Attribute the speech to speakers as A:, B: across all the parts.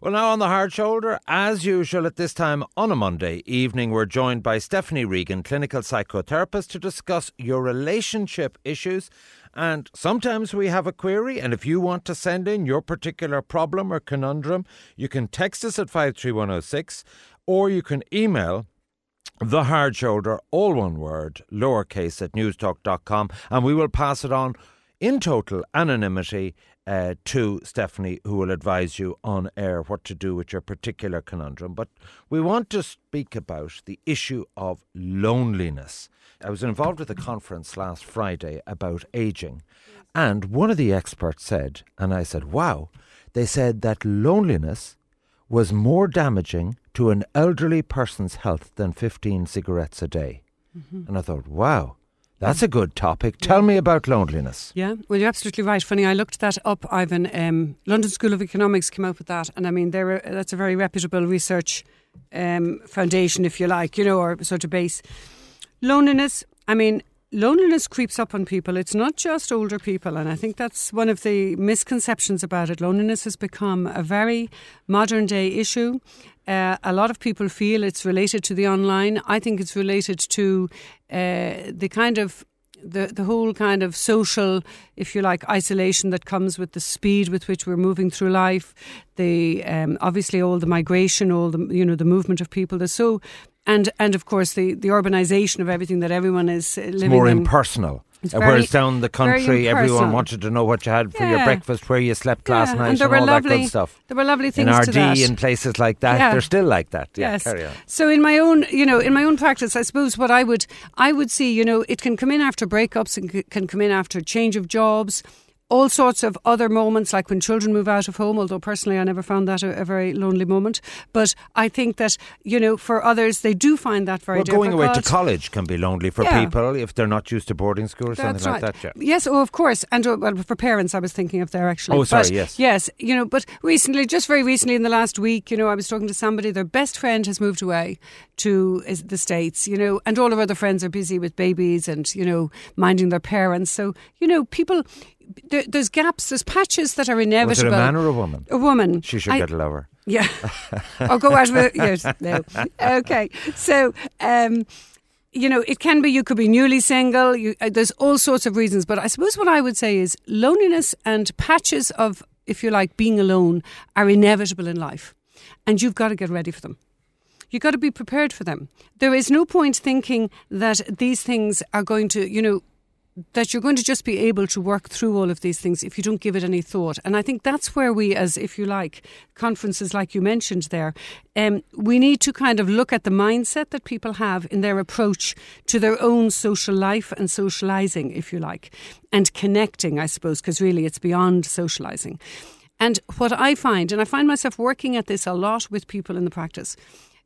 A: Well, now on the hard shoulder, as usual at this time on a Monday evening, we're joined by Stephanie Regan, clinical psychotherapist, to discuss your relationship issues. And sometimes we have a query, and if you want to send in your particular problem or conundrum, you can text us at 53106 or you can email the hard shoulder, all one word, lowercase at newstalk.com, and we will pass it on in total anonymity uh, to Stephanie, who will advise you on air what to do with your particular conundrum. But we want to speak about the issue of loneliness. I was involved with a conference last Friday about aging, and one of the experts said, and I said, wow, they said that loneliness was more damaging to an elderly person's health than 15 cigarettes a day. Mm-hmm. And I thought, wow, that's a good topic. Tell me about loneliness.
B: Yeah, well, you're absolutely right. Funny, I looked that up, Ivan. Um, London School of Economics came out with that, and I mean, they're, that's a very reputable research um, foundation, if you like, you know, or sort of base. Loneliness, I mean, loneliness creeps up on people. It's not just older people, and I think that's one of the misconceptions about it. Loneliness has become a very modern day issue. Uh, a lot of people feel it's related to the online. I think it's related to uh, the kind of the the whole kind of social, if you like, isolation that comes with the speed with which we're moving through life. The um, obviously all the migration, all the you know the movement of people. There's so and and of course the the urbanization of everything that everyone is living. It's
A: more
B: in.
A: impersonal. It's uh, Whereas down the country, everyone wanted to know what you had for
B: yeah.
A: your breakfast, where you slept
B: yeah.
A: last night,
B: and,
A: and
B: all
A: lovely,
B: that
A: good stuff.
B: There were lovely things
A: in RD and places like that.
B: Yeah.
A: They're still like that. Yeah,
B: yes.
A: carry on.
B: So in my own, you know, in my own practice, I suppose what I would, I would see, you know, it can come in after breakups, and can come in after change of jobs all sorts of other moments, like when children move out of home, although personally I never found that a, a very lonely moment. But I think that, you know, for others, they do find that very
A: well,
B: difficult.
A: going away to college can be lonely for
B: yeah.
A: people if they're not used to boarding school or
B: That's
A: something
B: right.
A: like that. Yeah.
B: Yes, oh, of course. And uh, well, for parents, I was thinking of there actually.
A: Oh, sorry,
B: but,
A: yes.
B: Yes, you know, but recently, just very recently in the last week, you know, I was talking to somebody, their best friend has moved away to the States, you know, and all of our other friends are busy with babies and, you know, minding their parents. So, you know, people there, there's gaps, there's patches that are inevitable.
A: Was it a man or a woman?
B: A woman.
A: She should
B: I,
A: get a lover.
B: Yeah. or go out with yes, no. Okay. So um, you know, it can be you could be newly single. You, uh, there's all sorts of reasons, but I suppose what I would say is loneliness and patches of, if you like, being alone are inevitable in life, and you've got to get ready for them. You've got to be prepared for them. There is no point thinking that these things are going to, you know, that you're going to just be able to work through all of these things if you don't give it any thought. And I think that's where we, as if you like, conferences like you mentioned there, um, we need to kind of look at the mindset that people have in their approach to their own social life and socializing, if you like, and connecting, I suppose, because really it's beyond socializing. And what I find, and I find myself working at this a lot with people in the practice,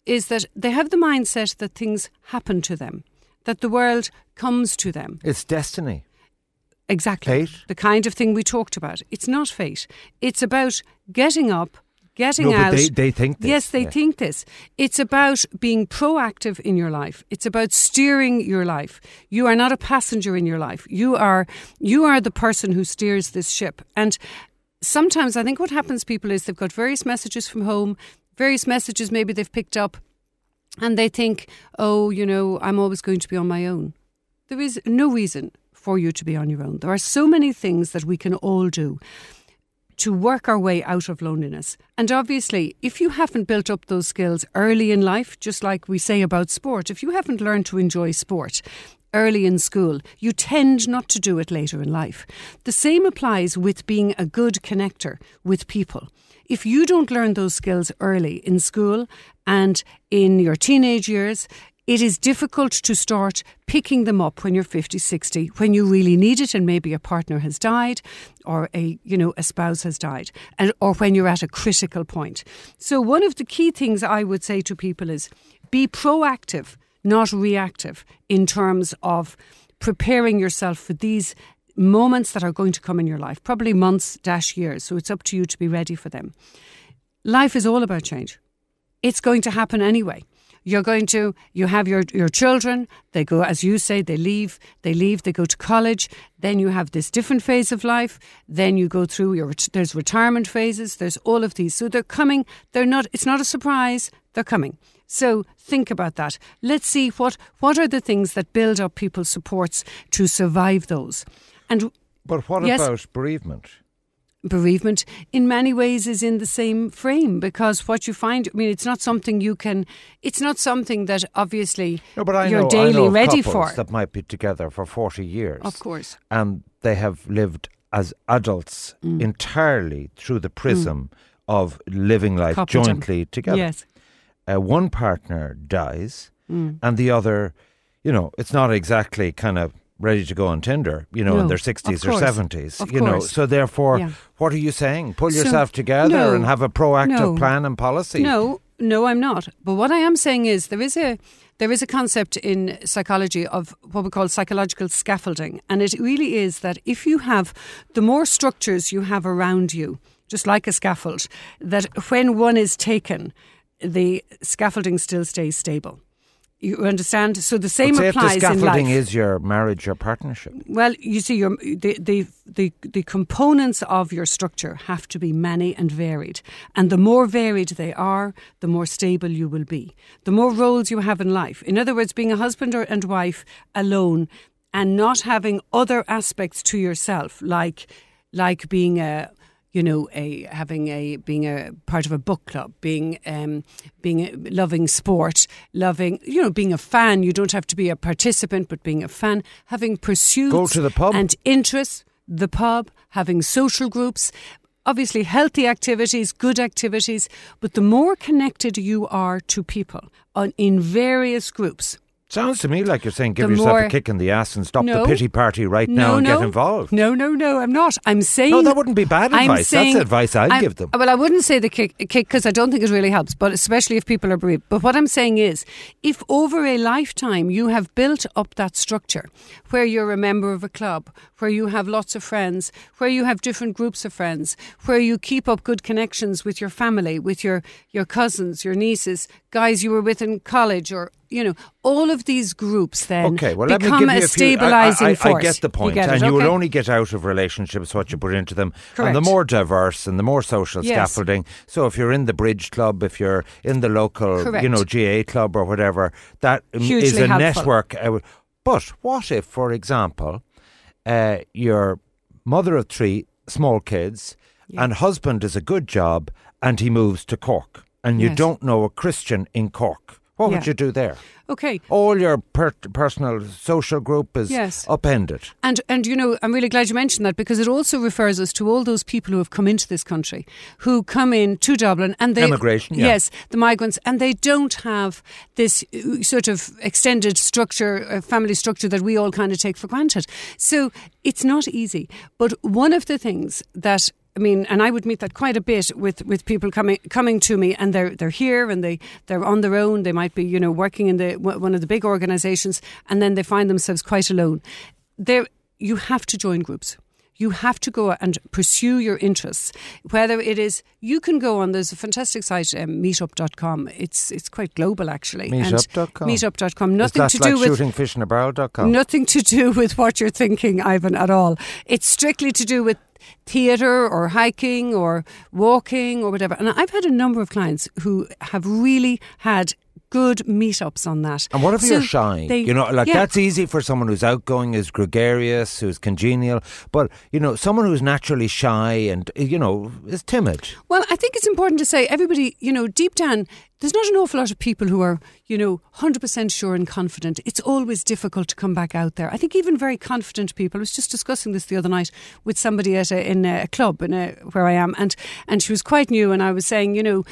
B: is that they have the mindset that things happen to them that the world comes to them.
A: It's destiny.
B: Exactly.
A: Fate.
B: The kind of thing we talked about. It's not fate. It's about getting up, getting
A: no,
B: out.
A: But they, they think this.
B: Yes, they
A: yeah.
B: think this. It's about being proactive in your life. It's about steering your life. You are not a passenger in your life. You are you are the person who steers this ship. And sometimes I think what happens people is they've got various messages from home, various messages maybe they've picked up and they think, oh, you know, I'm always going to be on my own. There is no reason for you to be on your own. There are so many things that we can all do to work our way out of loneliness. And obviously, if you haven't built up those skills early in life, just like we say about sport, if you haven't learned to enjoy sport, early in school, you tend not to do it later in life. The same applies with being a good connector with people. If you don't learn those skills early in school and in your teenage years, it is difficult to start picking them up when you're 50 60 when you really need it and maybe a partner has died or a you know a spouse has died and or when you're at a critical point so one of the key things i would say to people is be proactive not reactive in terms of preparing yourself for these moments that are going to come in your life probably months dash years. So it's up to you to be ready for them. Life is all about change. It's going to happen anyway you're going to you have your your children they go as you say they leave they leave they go to college then you have this different phase of life then you go through your there's retirement phases there's all of these. So they're coming they're not it's not a surprise they're coming. So think about that. Let's see what what are the things that build up people's supports to survive those. And
A: but what
B: yes,
A: about bereavement
B: bereavement in many ways is in the same frame because what you find I mean it's not something you can it's not something that obviously
A: no, but I
B: you're
A: know,
B: daily
A: I know
B: ready for.
A: that might be together for 40 years
B: of course.
A: and they have lived as adults
B: Mm.
A: entirely through the prism of living life jointly together.
B: Yes.
A: Uh, one partner dies
B: Mm.
A: and the other, you know, it's not exactly kind of ready to go on Tinder, you know, in
B: No,
A: their
B: of
A: 60s or 70s,
B: of
A: you know. So therefore,
B: Yeah.
A: what are you saying? Pull
B: So,
A: yourself together
B: no,
A: and have a proactive
B: no.
A: plan and policy.
B: No, no, I'm not. But what I am saying is there is a there is a concept in psychology of what we call psychological scaffolding, and it really is that if you have the more structures you have around you, just like a scaffold, that when one is taken, the scaffolding still stays stable. You understand? So the same
A: say if the
B: applies in
A: scaffolding
B: life.
A: is your marriage or partnership.
B: Well, you see, your, the, the, the, the components of your structure have to be many and varied. And the more varied they are, the more stable you will be. The more roles you have in life. In other words, being a husband or, and wife alone and not having other aspects to yourself, like, like being a you know, a having a being a part of a book club, being um, being a, loving sport, loving you know, being a fan. You don't have to be a participant, but being a fan, having pursuits,
A: Go to the pub.
B: and interests, the pub, having social groups. Obviously, healthy activities, good activities, but the more connected you are to people on, in various groups,
A: Sounds to me like you're saying give
B: The
A: yourself a kick in the ass and stop
B: No.
A: the pity party right now and
B: no,
A: get involved.
B: No, no, no, I'm not. I'm saying
A: No, that wouldn't be bad
B: I'm
A: advice.
B: saying-
A: That's advice I'd
B: I'm-
A: give them.
B: Well, I wouldn't say the kick because I don't think it really helps, but especially if people are bereaved. But what I'm saying is, if over a lifetime you have built up that structure where you're a member of a club, where you have lots of friends, where you have different groups of friends, where you keep up good connections with your family, with your, your cousins, your nieces, guys you were with in college, or you know, all of these groups then
A: Okay, well,
B: become a
A: a
B: stabilizing
A: I, I, I,
B: force.
A: I get the point,
B: you get
A: and
B: it,
A: you will only get out of relationships what you put into them, and the more diverse and the more social
B: Yes.
A: scaffolding. So, if you're in the bridge club, if you're in the local,
B: Correct.
A: you know, GAA club or whatever, that um, is a
B: helpful.
A: network. uh, But what if, for example, uh, your mother of three small kids, and husband is a good job, and he moves to Cork, and you
B: Yes.
A: don't know a Christian in Cork? What would you do there?
B: Okay,
A: all your per- personal social group is
B: Yes.
A: upended.
B: And and you know, I'm really glad you mentioned that because it also refers us to all those people who have come into this country, who come in to Dublin and they
A: Immigration, yeah.
B: yes, the migrants, and they don't have this uh, sort of extended structure, uh, family structure that we all kind of take for granted. So it's not easy. But one of the things that I mean, and I would meet that quite a bit with, with people coming coming to me, and they're they're here and they they're on their own. They might be you know working in the one of the big organisations, and then they find themselves quite alone. There, you have to join groups. You have to go and pursue your interests. Whether it is, you can go on. There's a fantastic site, um, meetup.com. It's it's quite global actually. And
A: Meetup.com.
B: Meetup.com. Nothing to
A: like
B: do with
A: shooting fish in a barrel.com?
B: Nothing to do with what you're thinking, Ivan, at all. It's strictly to do with theatre or hiking or walking or whatever. And I've had a number of clients who have really had good meetups on that.
A: And what if
B: So
A: you're shy?
B: they-
A: you know, like
B: yeah.
A: that's easy for someone who's outgoing, who's gregarious, who's congenial. But you know, someone who's naturally shy and you know is timid.
B: Well, I think it's important to say everybody, you know, deep down, there's not an awful lot of people who are, you know, 100% sure and confident. It's always difficult to come back out there. I think even very confident people, I was just discussing this the other night with somebody at a, in a club in a, where I am, and, and she was quite new, and I was saying, you know,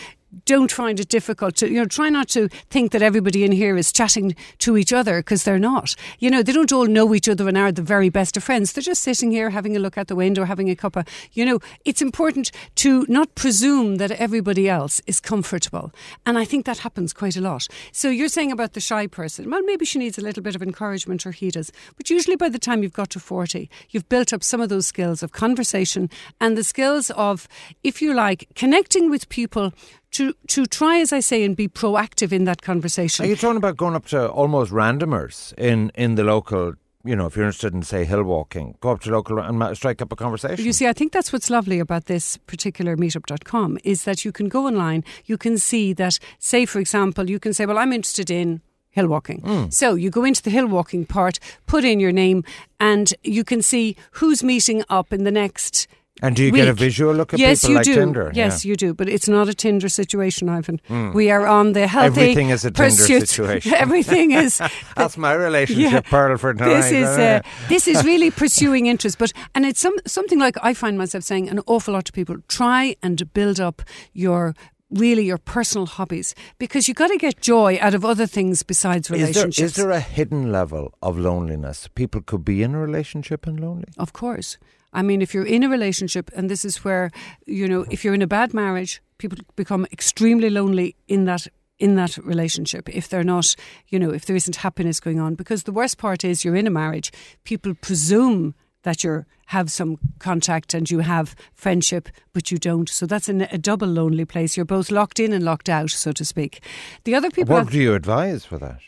B: don't find it difficult to, you know, try not to think that everybody in here is chatting to each other because they're not. You know, they don't all know each other and are the very best of friends. They're just sitting here having a look out the window, having a cup of, you know, it's important to not presume that everybody else is comfortable. And I think that happens quite a lot. So you're saying about the shy person, well, maybe she needs a little bit of encouragement or he does. But usually by the time you've got to 40, you've built up some of those skills of conversation and the skills of, if you like, connecting with people to to try, as I say, and be proactive in that conversation.
A: Are you talking about going up to almost randomers in in the local? You know, if you're interested in, say, hill walking, go up to local and strike up a conversation.
B: You see, I think that's what's lovely about this particular meetup.com is that you can go online, you can see that, say, for example, you can say, well, I'm interested in hill walking.
A: Mm.
B: So you go into the hill walking part, put in your name, and you can see who's meeting up in the next.
A: And do you
B: week.
A: get a visual look at
B: yes,
A: people
B: you
A: like
B: do.
A: Tinder?
B: Yes,
A: Yeah.
B: you do. But it's not a Tinder situation, Ivan. We are on the healthy
A: Everything is a Tinder situation.
B: Everything is.
A: That's my relationship,
B: Yeah.
A: Pearl, for tonight.
B: This is
A: Uh,
B: this is really pursuing interest, but and it's some something like I find myself saying an awful lot to people. Try and build up your really your personal hobbies because you got to get joy out of other things besides relationships.
A: is there a hidden level of loneliness? People could be in a relationship and lonely.
B: Of course. I mean, if you're in a relationship, and this is where, you know, if you're in a bad marriage, people become extremely lonely in that in that relationship if they're not you know if there isn't happiness going on. Because the worst part is you're in a marriage people presume that you have some contact and you have friendship but you don't. So that's a, a double lonely place. You're both locked in and locked out so to speak. The other people
A: What
B: have-
A: do you advise for that?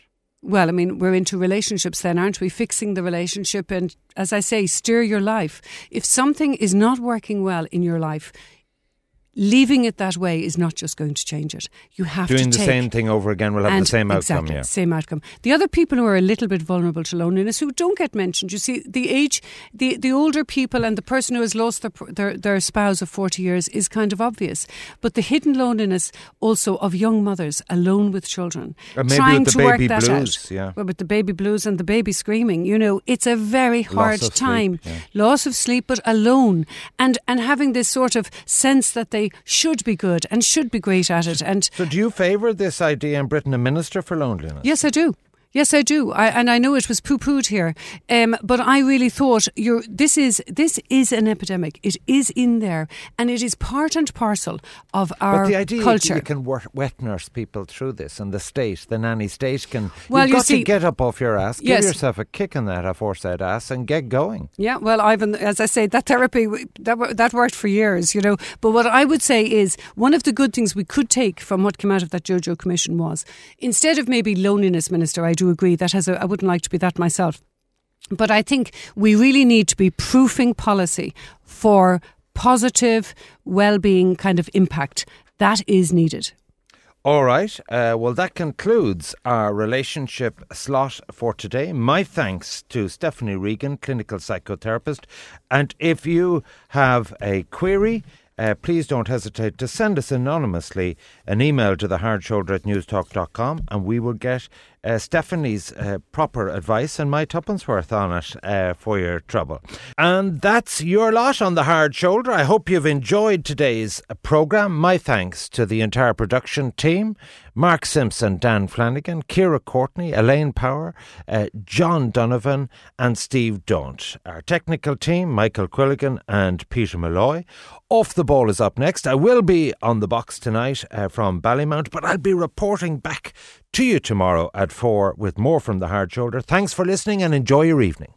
B: Well, I mean, we're into relationships then, aren't we? Fixing the relationship and, as I say, steer your life. If something is not working well in your life, leaving it that way is not just going to change it. You have
A: Doing
B: to
A: doing
B: the
A: same thing over again will have the same outcome.
B: exactly,
A: Yeah.
B: same outcome. The other people who are a little bit vulnerable to loneliness, who don't get mentioned, you see, the age, the, the older people and the person who has lost their, their their spouse of forty years is kind of obvious. But the hidden loneliness also of young mothers alone with children,
A: uh, maybe
B: trying to work
A: baby
B: that
A: blues,
B: out.
A: yeah.
B: Well, with the baby blues and the baby screaming, you know, it's a very hard loss
A: of sleep,
B: time.
A: yeah.
B: Loss of sleep, but alone, and and having this sort of sense that they should be good and should be great at it, and
A: So, do you favour this idea in Britain, a minister for loneliness?
B: Yes, I do. Yes, I do, I, and I know it was poo-pooed here, um, but I really thought you're, this is this is an epidemic. It is in there, and it is part and parcel of our
A: But the idea
B: culture.
A: you can wet nurse people through this, and the state, the nanny state, can.
B: Well,
A: you've
B: you
A: got
B: see-
A: to get up off your ass,
B: Yes.
A: give yourself a kick in that aforesaid ass, and get going.
B: Yeah, well, Ivan, as I say, that therapy that that worked for years, you know. But what I would say is one of the good things we could take from what came out of that Jo Cox Commission was instead of maybe loneliness minister, I do agree that has a, I wouldn't like to be that myself. But I think we really need to be proofing policy for positive well-being kind of impact. That is needed.
A: All right. Uh, well, that concludes our relationship slot for today. My thanks to Stephanie Regan, clinical psychotherapist. And if you have a query, uh, please don't hesitate to send us anonymously an email to thehardshoulder at newstalk.com and we will get uh, Stephanie's uh, proper advice and my tuppence worth on it uh, for your trouble. And that's your lot on the hard shoulder. I hope you've enjoyed today's programme. My thanks to the entire production team Mark Simpson, Dan Flanagan, Kira Courtney, Elaine Power, uh, John Donovan, and Steve Daunt. Our technical team Michael Quilligan and Peter Malloy. Off the ball is up next. I will be on the box tonight uh, from Ballymount, but I'll be reporting back to you tomorrow at 4 with more from the hard shoulder. Thanks for listening and enjoy your evening.